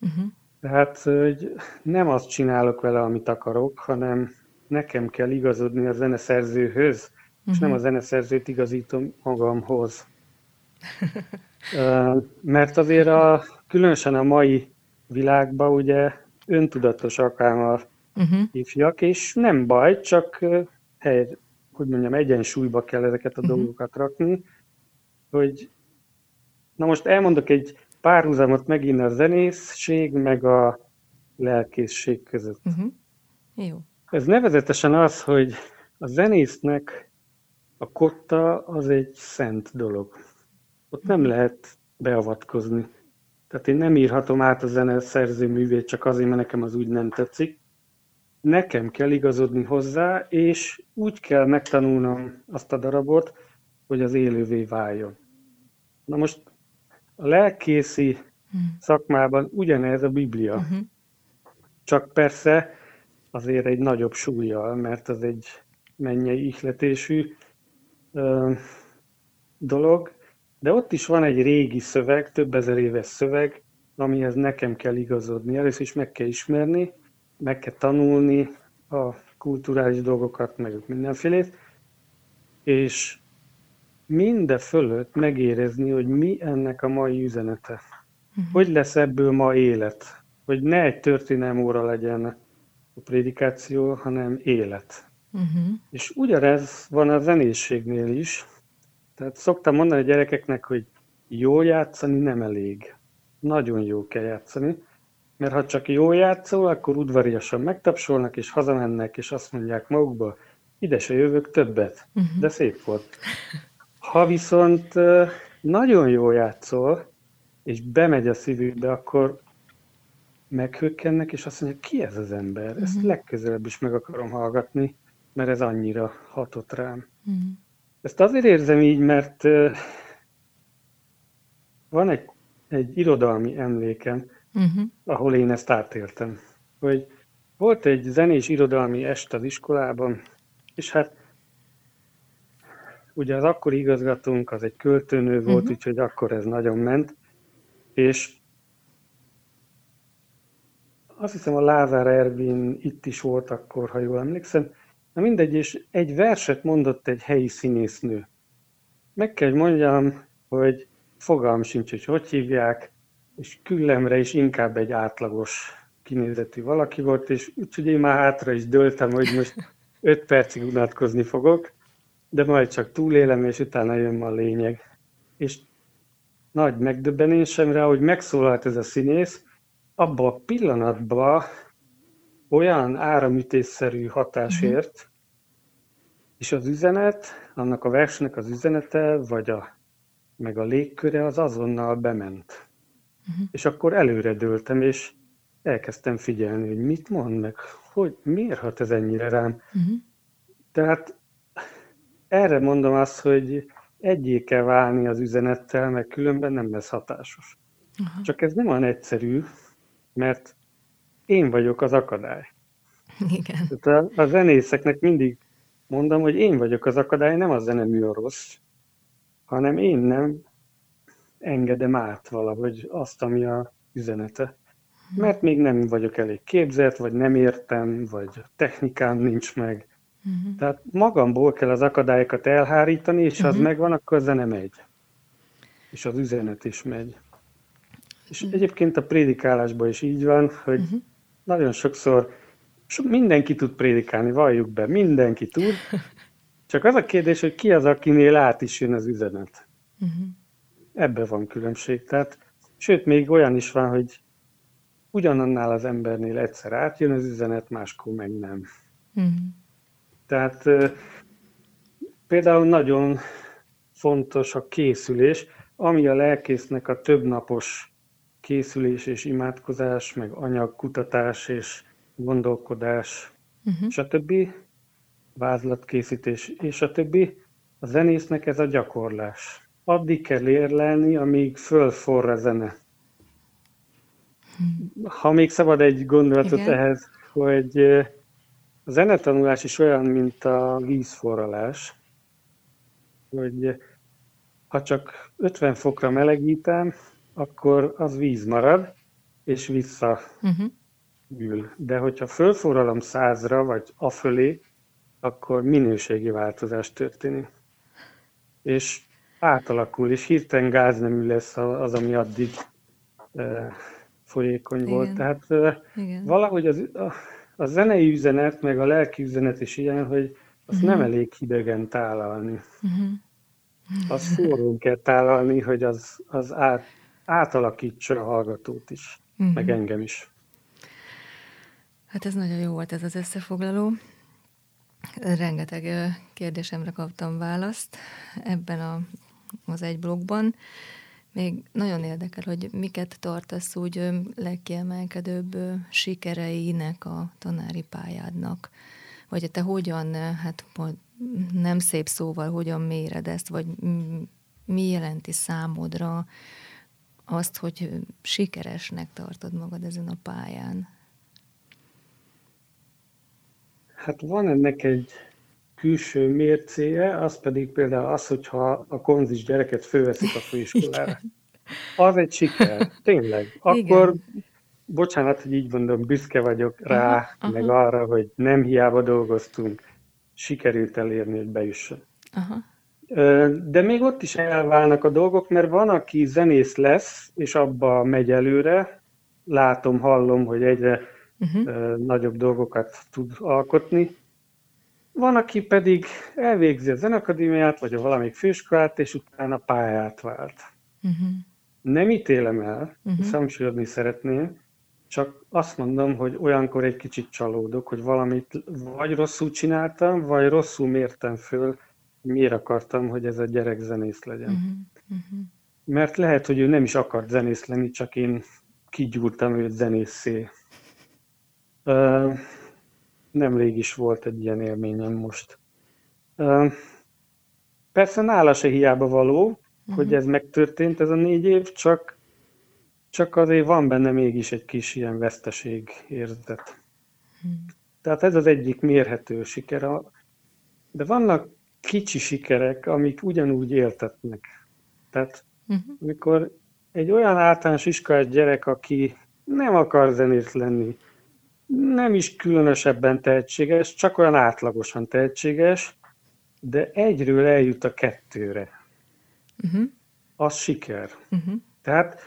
Uh-huh. Tehát, hogy nem azt csinálok vele, amit akarok, hanem nekem kell igazodni a zeneszerzőhöz, uh-huh. és nem a zeneszerzőt igazítom magamhoz. Mert azért a, különösen a mai világban ugye öntudatos akár uh-huh. ifjak, és nem baj, csak hely, hogy mondjam, egyensúlyba kell ezeket a uh-huh. dolgokat rakni, hogy na most elmondok egy párhuzamot megint a zenészség, meg a lelkészség között. Uh-huh. Jó. Ez nevezetesen az, hogy a zenésznek a kotta az egy szent dolog. Ott nem lehet beavatkozni. Tehát én nem írhatom át a zene szerző művét csak azért, mert nekem az úgy nem tetszik. Nekem kell igazodni hozzá, és úgy kell megtanulnom azt a darabot, hogy az élővé váljon. Na most a lelkészi hmm. szakmában ugyanez a Biblia. Uh-huh. Csak persze azért egy nagyobb súlyjal, mert az egy mennyei ihletésű ö, dolog, de ott is van egy régi szöveg, több ezer éves szöveg, amihez nekem kell igazodni. Először is meg kell ismerni, meg kell tanulni a kulturális dolgokat, meg mindenfélét, és minde fölött megérezni, hogy mi ennek a mai üzenete. Uh-huh. Hogy lesz ebből ma élet? Hogy ne egy történelmi óra legyen a prédikáció, hanem élet. Uh-huh. És ugyanez van a zenészségnél is, tehát szoktam mondani a gyerekeknek, hogy jó játszani nem elég. Nagyon jó kell játszani, mert ha csak jó játszol, akkor udvariasan megtapsolnak, és hazamennek, és azt mondják magukba, ide se jövök többet. Uh-huh. De szép volt. Ha viszont nagyon jó játszol, és bemegy a szívükbe, akkor meghökkennek, és azt mondják, ki ez az ember? Uh-huh. Ezt legközelebb is meg akarom hallgatni, mert ez annyira hatott rám. Uh-huh. Ezt azért érzem így, mert van egy, egy irodalmi emlékem, uh-huh. ahol én ezt átéltem. Hogy volt egy zenés irodalmi est az iskolában, és hát ugye az akkori igazgatónk az egy költőnő volt, uh-huh. úgyhogy akkor ez nagyon ment, és azt hiszem a Lázár Ervin itt is volt akkor, ha jól emlékszem, Na mindegy, és egy verset mondott egy helyi színésznő. Meg kell, hogy mondjam, hogy fogalm sincs, hogy hogy hívják, és küllemre is inkább egy átlagos kinézetű valaki volt, és úgyhogy én már hátra is döltem, hogy most öt percig unatkozni fogok, de majd csak túlélem, és utána jön a lényeg. És nagy megdöbbenésemre, hogy megszólalt ez a színész, abban a pillanatban olyan áramütésszerű hatásért, uh-huh. és az üzenet, annak a versnek az üzenete, vagy a, meg a légköre az azonnal bement. Uh-huh. És akkor előre dőltem, és elkezdtem figyelni, hogy mit mond meg, hogy miért hat ez ennyire rám. Uh-huh. Tehát erre mondom azt, hogy egyé kell válni az üzenettel, mert különben nem lesz hatásos. Uh-huh. Csak ez nem olyan egyszerű, mert én vagyok az akadály. Igen. Tehát a, a zenészeknek mindig mondom, hogy én vagyok az akadály, nem a zenemű a rossz, hanem én nem engedem át valahogy azt, ami a üzenete. Mert még nem vagyok elég képzett, vagy nem értem, vagy technikám nincs meg. Uh-huh. Tehát magamból kell az akadályokat elhárítani, és ha uh-huh. az mhm. megvan, akkor a zene megy. És az üzenet is megy. És uh-huh. egyébként a prédikálásban is így van, hogy uh-huh. Nagyon sokszor so, mindenki tud prédikálni, valljuk be, mindenki tud. Csak az a kérdés, hogy ki az, akinél át is jön az üzenet. Uh-huh. Ebbe van különbség. Tehát, sőt, még olyan is van, hogy ugyanannál az embernél egyszer átjön az üzenet, máskor meg nem. Uh-huh. Tehát például nagyon fontos a készülés, ami a lelkésznek a többnapos készülés és imádkozás, meg anyagkutatás és gondolkodás, uh-huh. stb. vázlatkészítés, és a többi. A zenésznek ez a gyakorlás. Addig kell érlelni, amíg fölforra a zene. Ha még szabad egy gondolatot Igen. ehhez, hogy a zenetanulás is olyan, mint a vízforralás, hogy ha csak 50 fokra melegítem, akkor az víz marad, és vissza uh-huh. ül. De hogyha fölforralom százra, vagy afölé, akkor minőségi változás történik. És átalakul, és hirtelen gáznemű lesz az, ami addig e, folyékony Igen. volt. Tehát e, Igen. valahogy az, a, a zenei üzenet, meg a lelki üzenet is ilyen, hogy azt uh-huh. nem elég hidegen tálalni. Uh-huh. Azt forrón kell tálalni, hogy az, az át, átalakítsa a hallgatót is, uh-huh. meg engem is. Hát ez nagyon jó volt ez az összefoglaló. Rengeteg kérdésemre kaptam választ ebben a, az egy blogban. Még nagyon érdekel, hogy miket tartasz úgy legkiemelkedőbb sikereinek a tanári pályádnak. Vagy te hogyan, hát nem szép szóval, hogyan méred ezt, vagy mi jelenti számodra azt, hogy sikeresnek tartod magad ezen a pályán? Hát van ennek egy külső mércéje, az pedig például az, hogyha a konzis gyereket főveszik a főiskolára. Az egy siker, tényleg. Akkor, Igen. bocsánat, hogy így mondom, büszke vagyok rá, aha, meg aha. arra, hogy nem hiába dolgoztunk, sikerült elérni, hogy bejusson. Aha. De még ott is elválnak a dolgok, mert van, aki zenész lesz, és abba megy előre, látom, hallom, hogy egyre uh-huh. nagyobb dolgokat tud alkotni. Van, aki pedig elvégzi a zenakadémiát, vagy a valamelyik főiskolát, és utána pályát vált. Uh-huh. Nem ítélem el, uh-huh. hangsúlyozni szeretném, csak azt mondom, hogy olyankor egy kicsit csalódok, hogy valamit vagy rosszul csináltam, vagy rosszul mértem föl, miért akartam, hogy ez a gyerek zenész legyen. Uh-huh. Uh-huh. Mert lehet, hogy ő nem is akart zenész lenni, csak én kigyúrtam őt zenészé. Uh, nemrég is volt egy ilyen élményem most. Persze nála se hiába való, uh-huh. hogy ez megtörtént, ez a négy év, csak, csak azért van benne mégis egy kis ilyen veszteség érzet. Uh-huh. Tehát ez az egyik mérhető siker. De vannak kicsi sikerek, amik ugyanúgy éltetnek. Tehát uh-huh. amikor egy olyan általános iskolás gyerek, aki nem akar zenét lenni, nem is különösebben tehetséges, csak olyan átlagosan tehetséges, de egyről eljut a kettőre. Uh-huh. Az siker. Uh-huh. Tehát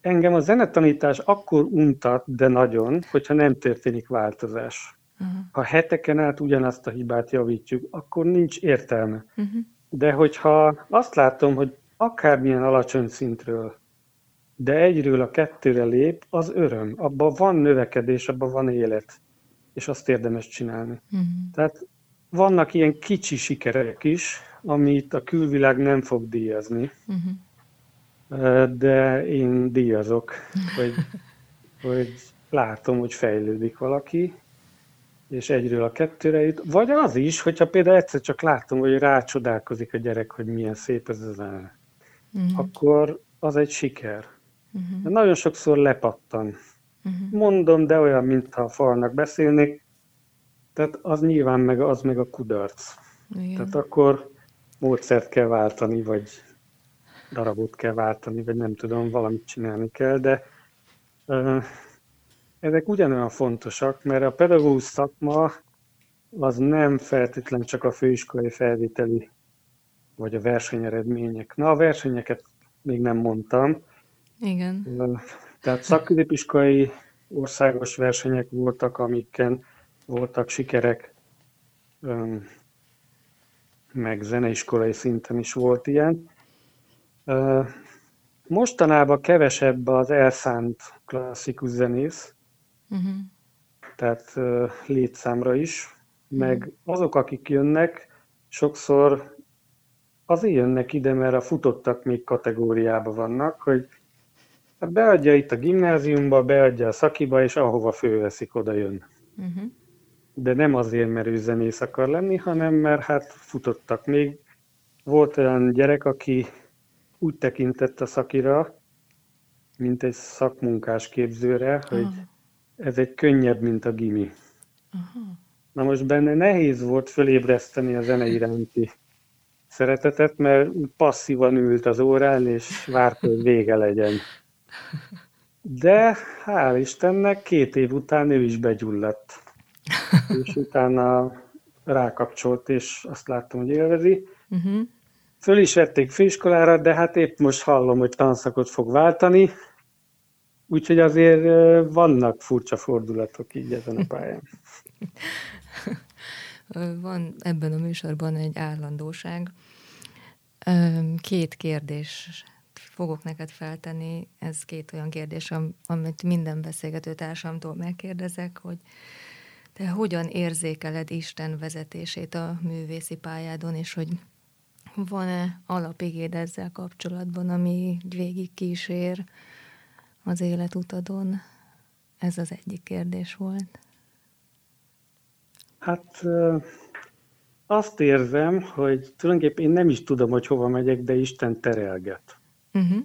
engem a zenetanítás akkor untat, de nagyon, hogyha nem történik változás. Uh-huh. Ha heteken át ugyanazt a hibát javítjuk, akkor nincs értelme. Uh-huh. De hogyha azt látom, hogy akármilyen alacsony szintről, de egyről a kettőre lép, az öröm. Abban van növekedés, abban van élet. És azt érdemes csinálni. Uh-huh. Tehát vannak ilyen kicsi sikerek is, amit a külvilág nem fog díjazni. Uh-huh. De én díjazok, hogy, hogy látom, hogy fejlődik valaki, és egyről a kettőre jut. Vagy az is, hogyha például egyszer csak látom, hogy rácsodálkozik a gyerek, hogy milyen szép ez a zene, uh-huh. akkor az egy siker. Uh-huh. De nagyon sokszor lepattan. Uh-huh. Mondom, de olyan, mintha a falnak beszélnék, tehát az nyilván meg, az meg a kudarc. Igen. Tehát akkor módszert kell váltani, vagy darabot kell váltani, vagy nem tudom, valamit csinálni kell, de uh, ezek ugyanolyan fontosak, mert a pedagógus szakma az nem feltétlenül csak a főiskolai felvételi vagy a versenyeredmények. Na, a versenyeket még nem mondtam. Igen. Tehát szakközépiskolai országos versenyek voltak, amiken voltak sikerek, meg zeneiskolai szinten is volt ilyen. Mostanában kevesebb az elszánt klasszikus zenész, uh-huh. tehát létszámra is, meg azok, akik jönnek, sokszor azért jönnek ide, mert a futottak még kategóriában vannak, hogy hát beadja itt a gimnáziumba, beadja a szakiba, és ahova főveszik, oda jön. Uh-huh. De nem azért, mert ő zenész akar lenni, hanem mert hát futottak. Még volt olyan gyerek, aki úgy tekintett a szakira, mint egy szakmunkás képzőre, uh-huh. hogy ez egy könnyebb, mint a gimi. Uh-huh. Na most benne nehéz volt fölébreszteni a zene iránti szeretetet, mert passzívan ült az órán, és várta, hogy vége legyen. De hál' Istennek két év után ő is begyulladt. És utána rákapcsolt, és azt láttam, hogy élvezi. Uh-huh. Föl is vették főiskolára, de hát épp most hallom, hogy tanszakot fog váltani, úgyhogy azért vannak furcsa fordulatok így ezen a pályán. Van ebben a műsorban egy állandóság. Két kérdés fogok neked feltenni. Ez két olyan kérdés, amit minden beszélgető társamtól megkérdezek, hogy te hogyan érzékeled Isten vezetését a művészi pályádon, és hogy van-e alapigéd ezzel kapcsolatban, ami végig kísér az életutadon? Ez az egyik kérdés volt. Hát azt érzem, hogy tulajdonképpen én nem is tudom, hogy hova megyek, de Isten terelget. Uh-huh.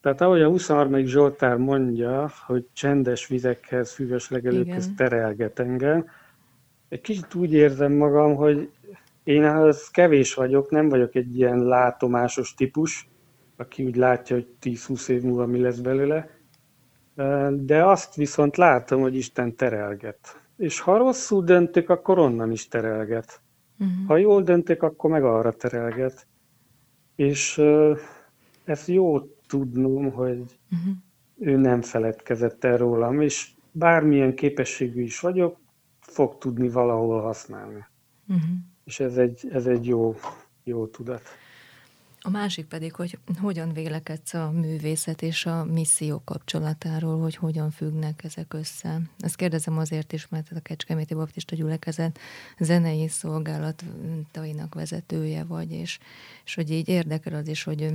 Tehát ahogy a 23. Zsoltár mondja, hogy csendes vizekhez, füves legelőkhez terelget engem, egy kicsit úgy érzem magam, hogy én az kevés vagyok, nem vagyok egy ilyen látomásos típus, aki úgy látja, hogy 10-20 év múlva mi lesz belőle, de azt viszont látom, hogy Isten terelget. És ha rosszul döntök, akkor onnan is terelget. Uh-huh. Ha jól döntök, akkor meg arra terelget. És uh, ez jó tudnom, hogy uh-huh. ő nem feledkezett el rólam, és bármilyen képességű is vagyok, fog tudni valahol használni. Uh-huh. És ez egy, ez egy jó, jó tudat. A másik pedig, hogy hogyan vélekedsz a művészet és a misszió kapcsolatáról, hogy hogyan függnek ezek össze. Ezt kérdezem azért is, mert a Kecskeméti Baptista Gyülekezet zenei szolgálatainak vezetője vagy, és, és hogy így érdekel az is, hogy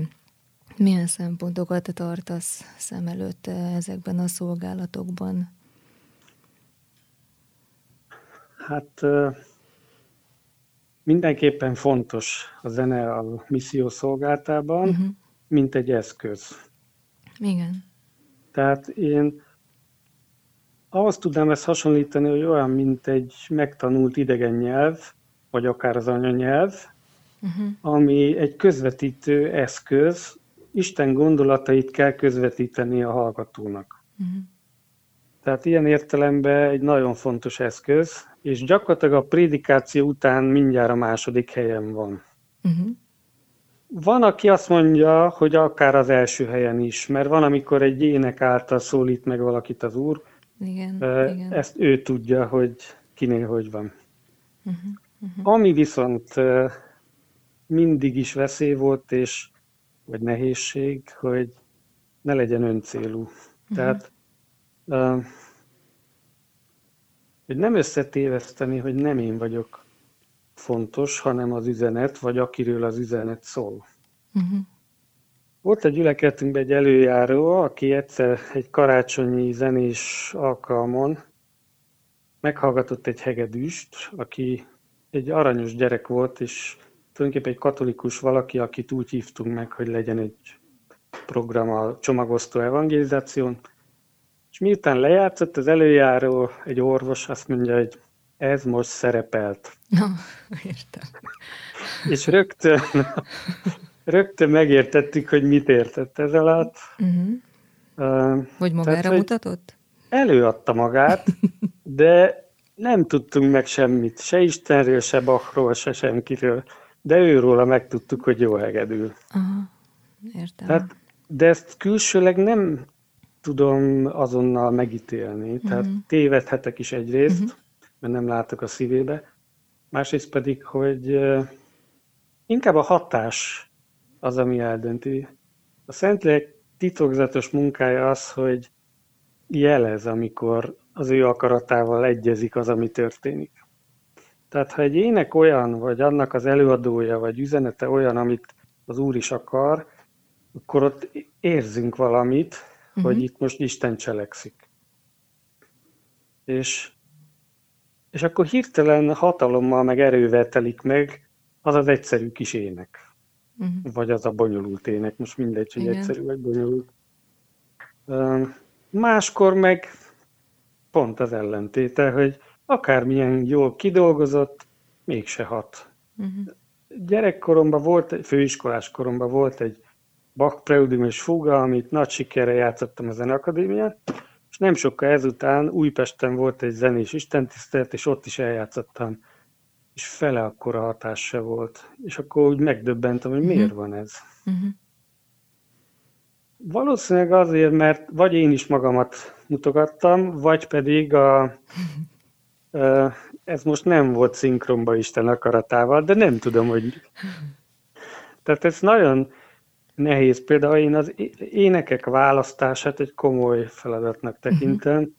milyen szempontokat tartasz szem előtt ezekben a szolgálatokban. Hát mindenképpen fontos a zene a misszió szolgáltában, uh-huh. mint egy eszköz. Igen. Tehát én ahhoz tudnám ezt hasonlítani, hogy olyan, mint egy megtanult idegen nyelv, vagy akár az anyanyelv, uh-huh. ami egy közvetítő eszköz, Isten gondolatait kell közvetíteni a hallgatónak. Uh-huh. Tehát ilyen értelemben egy nagyon fontos eszköz, és gyakorlatilag a prédikáció után mindjárt a második helyen van. Uh-huh. Van, aki azt mondja, hogy akár az első helyen is, mert van, amikor egy ének által szólít meg valakit az Úr, igen, uh, igen. ezt ő tudja, hogy kinél hogy van. Uh-huh, uh-huh. Ami viszont mindig is veszély volt, és vagy nehézség, hogy ne legyen öncélú. Uh-huh. Tehát uh, hogy nem összetéveszteni, hogy nem én vagyok fontos, hanem az üzenet, vagy akiről az üzenet szól. Uh-huh. Volt egy gyülekezetünkben egy előjáró, aki egyszer egy karácsonyi zenés alkalmon meghallgatott egy hegedűst, aki egy aranyos gyerek volt, és tulajdonképpen egy katolikus valaki, akit úgy hívtunk meg, hogy legyen egy program a csomagosztó evangelizáción, és miután lejátszott az előjáró, egy orvos azt mondja, hogy ez most szerepelt. Na, értem. És rögtön, rögtön megértettük, hogy mit értett ez alatt. Uh-huh. Uh, hogy magára Tehát, mutatott? Előadta magát, de nem tudtunk meg semmit, se Istenről, se Bachról, se senkiről, de őróla megtudtuk, hogy jó hegedül. Aha, értem. Tehát, de ezt külsőleg nem tudom azonnal megítélni. Tehát uh-huh. tévedhetek is egyrészt, uh-huh. mert nem látok a szívébe. Másrészt pedig, hogy inkább a hatás az, ami eldönti. A Szentlélek titokzatos munkája az, hogy jelez, amikor az ő akaratával egyezik az, ami történik. Tehát ha egy ének olyan, vagy annak az előadója, vagy üzenete olyan, amit az Úr is akar, akkor ott érzünk valamit, uh-huh. hogy itt most Isten cselekszik. És, és akkor hirtelen hatalommal, meg erővel telik meg az az egyszerű kis ének. Uh-huh. Vagy az a bonyolult ének, most mindegy, hogy Igen. egyszerű vagy bonyolult. Máskor meg pont az ellentéte, hogy akármilyen jól kidolgozott, mégse hat. Uh-huh. Gyerekkoromban volt, főiskolás koromban volt egy Bach Preudium és Fuga, amit nagy sikerre játszottam a Zeneakadémián, és nem sokkal ezután Újpesten volt egy zenés istentisztelet, és ott is eljátszottam, és fele akkora hatás se volt. És akkor úgy megdöbbentem, hogy uh-huh. miért van ez. Uh-huh. Valószínűleg azért, mert vagy én is magamat mutogattam, vagy pedig a, ez most nem volt szinkronba Isten akaratával, de nem tudom, hogy... Tehát ez nagyon nehéz. Például én az énekek választását egy komoly feladatnak tekintem, uh-huh.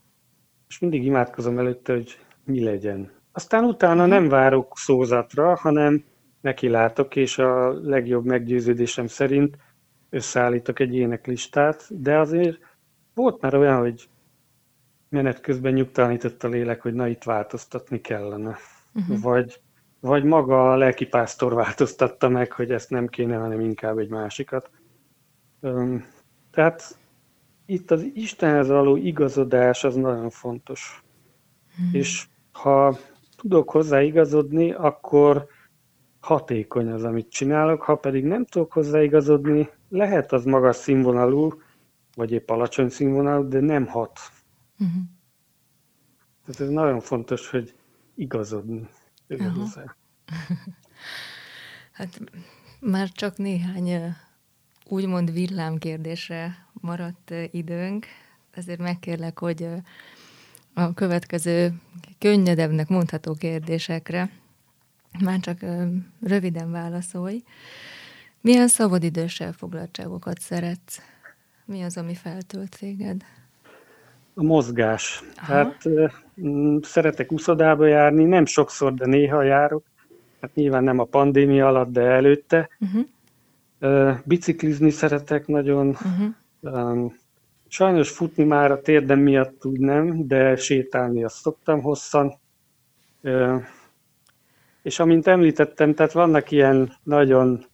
és mindig imádkozom előtte, hogy mi legyen. Aztán utána nem várok szózatra, hanem nekilátok, és a legjobb meggyőződésem szerint összeállítok egy éneklistát, de azért volt már olyan, hogy menet közben nyugtalanított a lélek, hogy na itt változtatni kellene. Uh-huh. Vagy, vagy maga a lelkipásztor változtatta meg, hogy ezt nem kéne, hanem inkább egy másikat. Um, tehát itt az Istenhez való igazodás az nagyon fontos. Uh-huh. És ha tudok hozzá igazodni, akkor hatékony az, amit csinálok, ha pedig nem tudok hozzá igazodni, lehet az magas színvonalú, vagy épp alacsony színvonalú, de nem hat. Uh-huh. Tehát ez nagyon fontos, hogy igazodni. hát már csak néhány úgymond villámkérdésre maradt időnk, ezért megkérlek, hogy a következő könnyedebbnek mondható kérdésekre már csak röviden válaszolj. Milyen szabadidős elfoglaltságokat szeretsz? Mi az, ami feltölt téged? A mozgás. Aha. Hát szeretek uszodába járni, nem sokszor, de néha járok. Hát nyilván nem a pandémia alatt, de előtte. Uh-huh. Biciklizni szeretek nagyon. Uh-huh. Sajnos futni már a térdem miatt úgy nem, de sétálni azt szoktam hosszan. És amint említettem, tehát vannak ilyen nagyon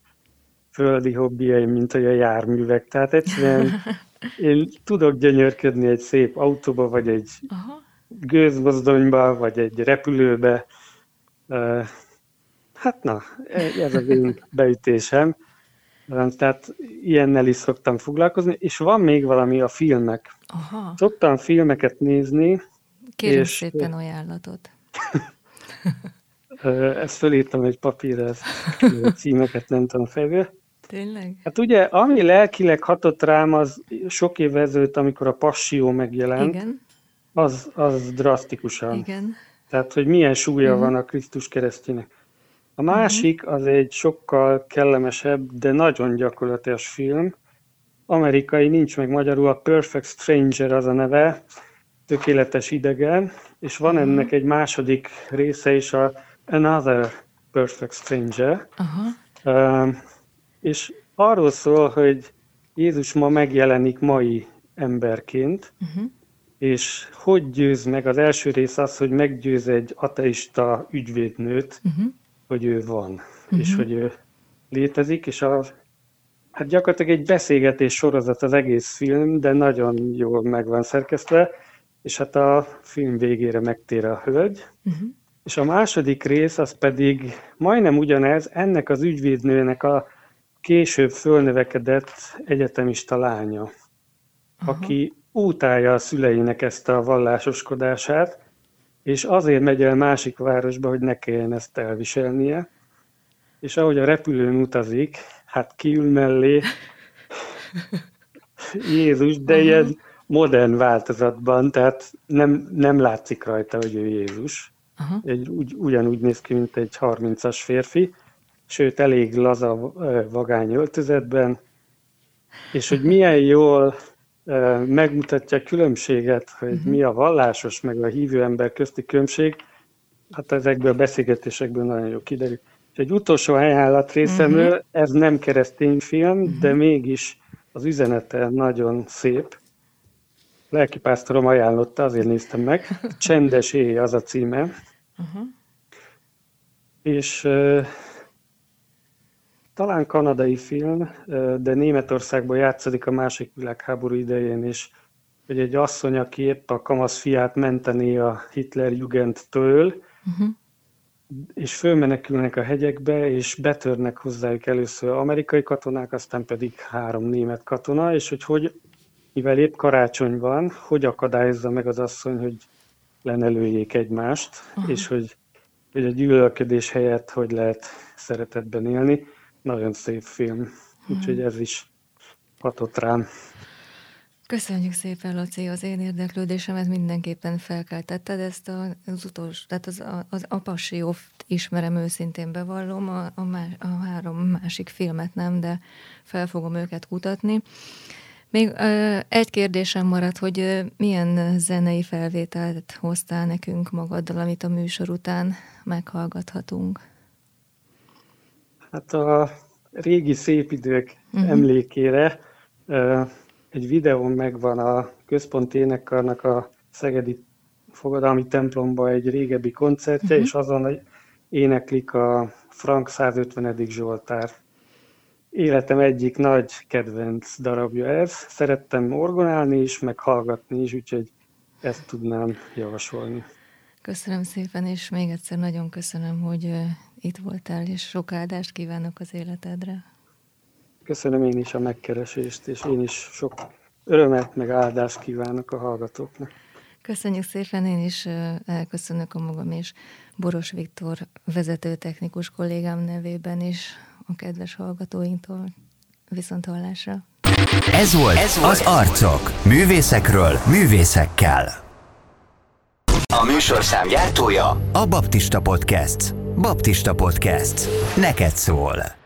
földi hobbiaim, mint hogy a járművek. Tehát egyszerűen én tudok gyönyörködni egy szép autóba, vagy egy Aha. gőzmozdonyba, vagy egy repülőbe. Hát na, ez az én beütésem. Tehát ilyennel is szoktam foglalkozni, és van még valami a filmek. Aha. Szoktam filmeket nézni. Kérem és... szépen ajánlatot. ezt fölírtam egy papírra, ezt címeket nem tudom fejből. Tényleg? Hát ugye, ami lelkileg hatott rám, az sok év ezelőtt, amikor a Passió megjelent, Igen. Az, az drasztikusan. Igen. Tehát, hogy milyen súlya uh-huh. van a Krisztus keresztjének. A másik az egy sokkal kellemesebb, de nagyon gyakorlatilag film. Amerikai, nincs meg magyarul, a Perfect Stranger az a neve, tökéletes idegen, és van uh-huh. ennek egy második része is, a Another Perfect Stranger. Uh-huh. Uh, és arról szól, hogy Jézus ma megjelenik mai emberként, uh-huh. és hogy győz meg, az első rész az, hogy meggyőz egy ateista ügyvédnőt, uh-huh. hogy ő van, uh-huh. és hogy ő létezik, és a, hát gyakorlatilag egy beszélgetés sorozat az egész film, de nagyon jól meg van szerkesztve, és hát a film végére megtér a hölgy, uh-huh. és a második rész az pedig majdnem ugyanez, ennek az ügyvédnőnek a később fölnövekedett egyetemista lánya, Aha. aki útálja a szüleinek ezt a vallásoskodását, és azért megy el másik városba, hogy ne kelljen ezt elviselnie. És ahogy a repülőn utazik, hát kiül mellé Jézus, de Aha. ilyen modern változatban, tehát nem, nem látszik rajta, hogy ő Jézus. Aha. Egy, ugy, ugyanúgy néz ki, mint egy 30-as férfi, sőt elég laza vagány öltözetben, és hogy milyen jól megmutatja a különbséget, hogy uh-huh. mi a vallásos meg a hívő ember közti különbség, hát ezekből a beszélgetésekből nagyon jó kiderül. És egy utolsó ajánlat részemről, uh-huh. ez nem keresztény film, uh-huh. de mégis az üzenete nagyon szép. Lelkipásztorom ajánlotta, azért néztem meg. Csendes éj az a címe. Uh-huh. És talán kanadai film, de Németországban játszódik a másik világháború idején, és hogy egy asszony, aki épp a kamasz fiát menteni a Hitler Jugendtől, uh-huh. és fölmenekülnek a hegyekbe, és betörnek hozzájuk először amerikai katonák, aztán pedig három német katona, és hogy, hogy mivel épp karácsony van, hogy akadályozza meg az asszony, hogy lenelőjék egymást, uh-huh. és hogy, hogy a gyűlölködés helyett hogy lehet szeretetben élni. Nagyon szép film, uh-huh. úgyhogy ez is hatott rám. Köszönjük szépen, Laci, az én érdeklődésemet mindenképpen felkeltetted, ezt az utolsó, tehát az, az Apasiót ismerem őszintén bevallom, a, a, más, a három másik filmet nem, de fel fogom őket kutatni. Még ö, egy kérdésem maradt, hogy ö, milyen zenei felvételt hoztál nekünk magaddal, amit a műsor után meghallgathatunk? Hát a régi szép idők uh-huh. emlékére egy videón megvan a központi énekkarnak a Szegedi Fogadalmi templomba egy régebbi koncertje, uh-huh. és azon éneklik a Frank 150. Zsoltár. Életem egyik nagy kedvenc darabja ez. Szerettem orgonálni is, meg hallgatni is, úgyhogy ezt tudnám javasolni. Köszönöm szépen, és még egyszer nagyon köszönöm, hogy itt voltál, és sok áldást kívánok az életedre. Köszönöm én is a megkeresést, és én is sok örömet, meg áldást kívánok a hallgatóknak. Köszönjük szépen, én is elköszönök a magam és Boros Viktor vezető technikus kollégám nevében is a kedves hallgatóinktól. Viszont hallásra. Ez volt, Ez volt az Arcok. Művészekről, művészekkel. A műsorszám gyártója a Baptista Podcast. Baptista Podcast. Neked szól.